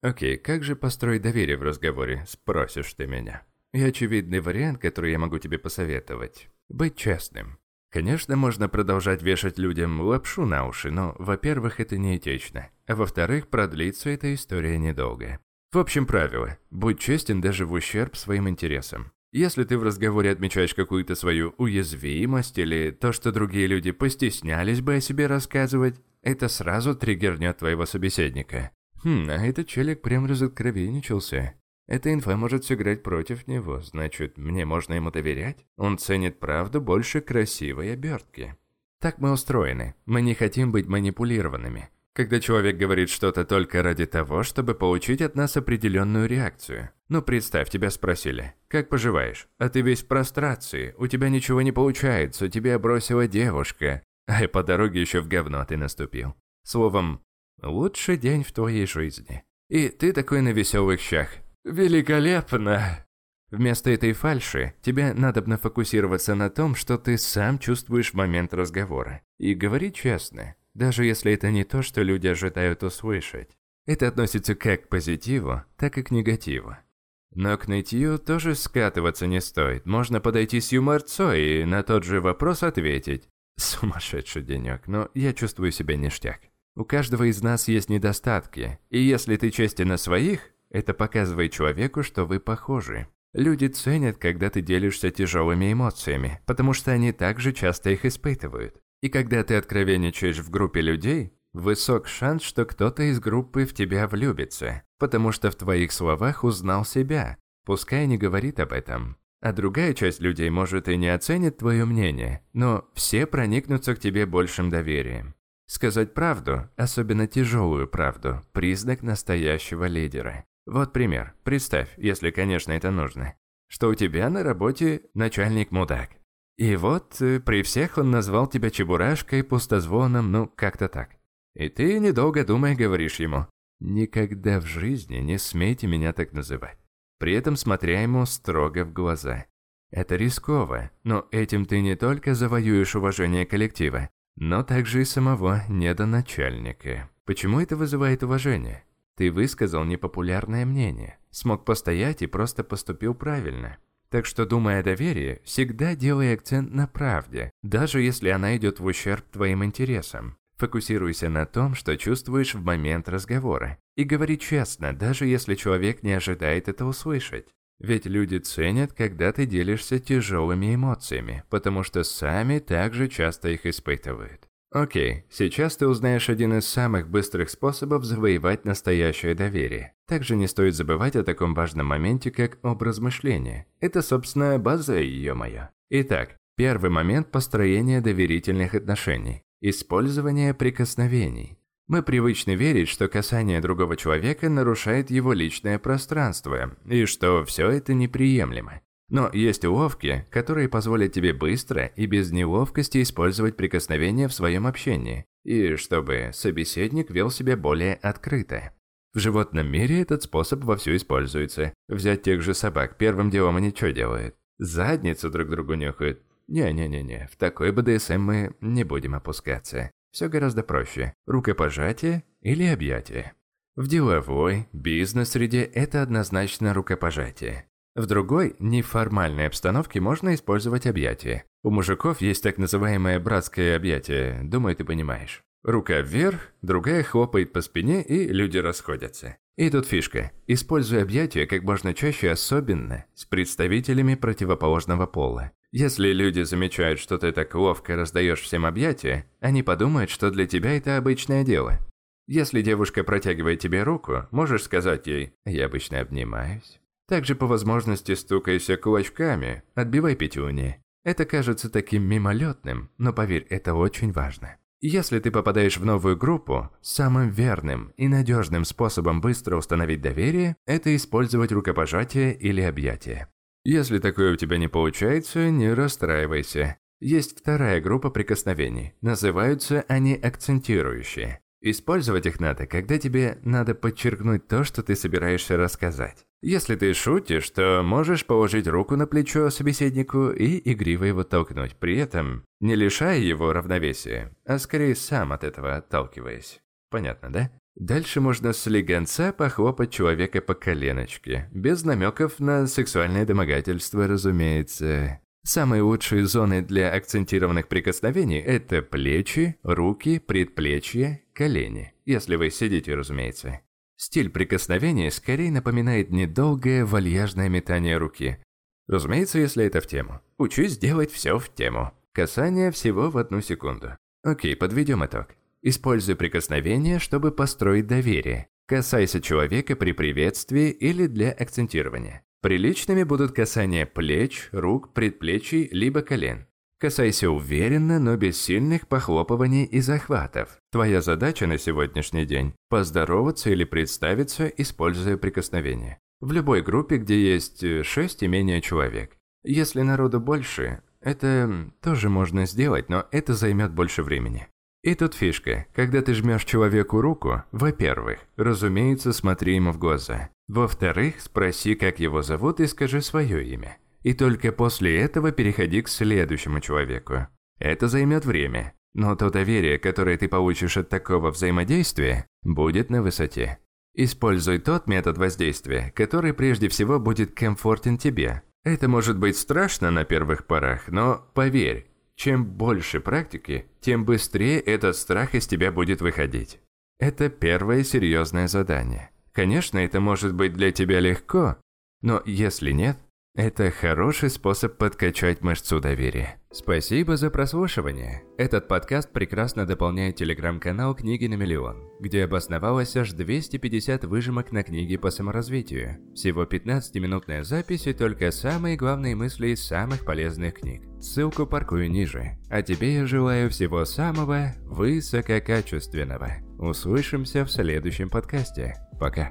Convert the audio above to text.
Окей, как же построить доверие в разговоре, спросишь ты меня. И очевидный вариант, который я могу тебе посоветовать – быть честным. Конечно, можно продолжать вешать людям лапшу на уши, но, во-первых, это неэтично, а во-вторых, продлится эта история недолго. В общем, правило – будь честен даже в ущерб своим интересам. Если ты в разговоре отмечаешь какую-то свою уязвимость или то, что другие люди постеснялись бы о себе рассказывать, это сразу триггернет твоего собеседника. Хм, а этот челик прям разоткровенничался. Эта инфа может сыграть против него, значит, мне можно ему доверять? Он ценит правду больше красивой обертки. Так мы устроены. Мы не хотим быть манипулированными. Когда человек говорит что-то только ради того, чтобы получить от нас определенную реакцию. Ну, представь, тебя спросили, как поживаешь? А ты весь в прострации, у тебя ничего не получается, тебя бросила девушка, а по дороге еще в говно ты наступил. Словом, лучший день в твоей жизни. И ты такой на веселых щах. Великолепно! Вместо этой фальши тебе надо нафокусироваться на том, что ты сам чувствуешь в момент разговора. И говори честно, даже если это не то, что люди ожидают услышать. Это относится как к позитиву, так и к негативу. Но к нытью тоже скатываться не стоит. Можно подойти с юморцой и на тот же вопрос ответить. Сумасшедший денек, но я чувствую себя ништяк. У каждого из нас есть недостатки, и если ты честен на своих, это показывает человеку, что вы похожи. Люди ценят, когда ты делишься тяжелыми эмоциями, потому что они также часто их испытывают. И когда ты откровенничаешь в группе людей, высок шанс, что кто-то из группы в тебя влюбится, потому что в твоих словах узнал себя, пускай не говорит об этом. А другая часть людей, может, и не оценит твое мнение, но все проникнутся к тебе большим доверием. Сказать правду, особенно тяжелую правду, признак настоящего лидера. Вот пример. Представь, если, конечно, это нужно, что у тебя на работе начальник мудак. И вот э, при всех он назвал тебя чебурашкой, пустозвоном, ну, как-то так. И ты, недолго думая, говоришь ему, «Никогда в жизни не смейте меня так называть». При этом смотря ему строго в глаза. Это рисково, но этим ты не только завоюешь уважение коллектива, но также и самого недоначальника. Почему это вызывает уважение? Ты высказал непопулярное мнение, смог постоять и просто поступил правильно. Так что, думая о доверии, всегда делай акцент на правде, даже если она идет в ущерб твоим интересам. Фокусируйся на том, что чувствуешь в момент разговора. И говори честно, даже если человек не ожидает это услышать. Ведь люди ценят, когда ты делишься тяжелыми эмоциями, потому что сами также часто их испытывают. Окей, сейчас ты узнаешь один из самых быстрых способов завоевать настоящее доверие. Также не стоит забывать о таком важном моменте, как образ мышления. Это, собственно, база ее моя. Итак, первый момент построения доверительных отношений. Использование прикосновений. Мы привычны верить, что касание другого человека нарушает его личное пространство, и что все это неприемлемо. Но есть уловки, которые позволят тебе быстро и без неловкости использовать прикосновения в своем общении, и чтобы собеседник вел себя более открыто. В животном мире этот способ вовсю используется. Взять тех же собак, первым делом они что делают? Задницу друг другу нюхают. Не-не-не-не, в такой БДСМ мы не будем опускаться. Все гораздо проще. Рукопожатие или объятие. В деловой, бизнес-среде это однозначно рукопожатие. В другой, неформальной обстановке можно использовать объятия. У мужиков есть так называемое братское объятие, думаю, ты понимаешь. Рука вверх, другая хлопает по спине, и люди расходятся. И тут фишка. Используй объятия как можно чаще, особенно с представителями противоположного пола. Если люди замечают, что ты так ловко раздаешь всем объятия, они подумают, что для тебя это обычное дело. Если девушка протягивает тебе руку, можешь сказать ей «я обычно обнимаюсь». Также по возможности стукайся кулачками, отбивай пятюни. Это кажется таким мимолетным, но поверь, это очень важно. Если ты попадаешь в новую группу, самым верным и надежным способом быстро установить доверие – это использовать рукопожатие или объятие. Если такое у тебя не получается, не расстраивайся. Есть вторая группа прикосновений. Называются они акцентирующие. Использовать их надо, когда тебе надо подчеркнуть то, что ты собираешься рассказать. Если ты шутишь, то можешь положить руку на плечо собеседнику и игриво его толкнуть, при этом не лишая его равновесия, а скорее сам от этого отталкиваясь. Понятно, да? Дальше можно с слегонца похлопать человека по коленочке, без намеков на сексуальное домогательство, разумеется. Самые лучшие зоны для акцентированных прикосновений – это плечи, руки, предплечья, колени. Если вы сидите, разумеется. Стиль прикосновения скорее напоминает недолгое вальяжное метание руки. Разумеется, если это в тему. Учусь делать все в тему. Касание всего в одну секунду. Окей, подведем итог. Используй прикосновение, чтобы построить доверие. Касайся человека при приветствии или для акцентирования. Приличными будут касания плеч, рук, предплечий, либо колен. Касайся уверенно, но без сильных похлопываний и захватов. Твоя задача на сегодняшний день – поздороваться или представиться, используя прикосновение. В любой группе, где есть 6 и менее человек. Если народу больше, это тоже можно сделать, но это займет больше времени. И тут фишка. Когда ты жмешь человеку руку, во-первых, разумеется, смотри ему в глаза. Во-вторых, спроси, как его зовут и скажи свое имя. И только после этого переходи к следующему человеку. Это займет время, но то доверие, которое ты получишь от такого взаимодействия, будет на высоте. Используй тот метод воздействия, который прежде всего будет комфортен тебе. Это может быть страшно на первых порах, но поверь, чем больше практики, тем быстрее этот страх из тебя будет выходить. Это первое серьезное задание. Конечно, это может быть для тебя легко, но если нет, это хороший способ подкачать мышцу доверия. Спасибо за прослушивание. Этот подкаст прекрасно дополняет телеграм-канал «Книги на миллион», где обосновалось аж 250 выжимок на книги по саморазвитию. Всего 15-минутная запись и только самые главные мысли из самых полезных книг. Ссылку паркую ниже. А тебе я желаю всего самого высококачественного. Услышимся в следующем подкасте. Пока.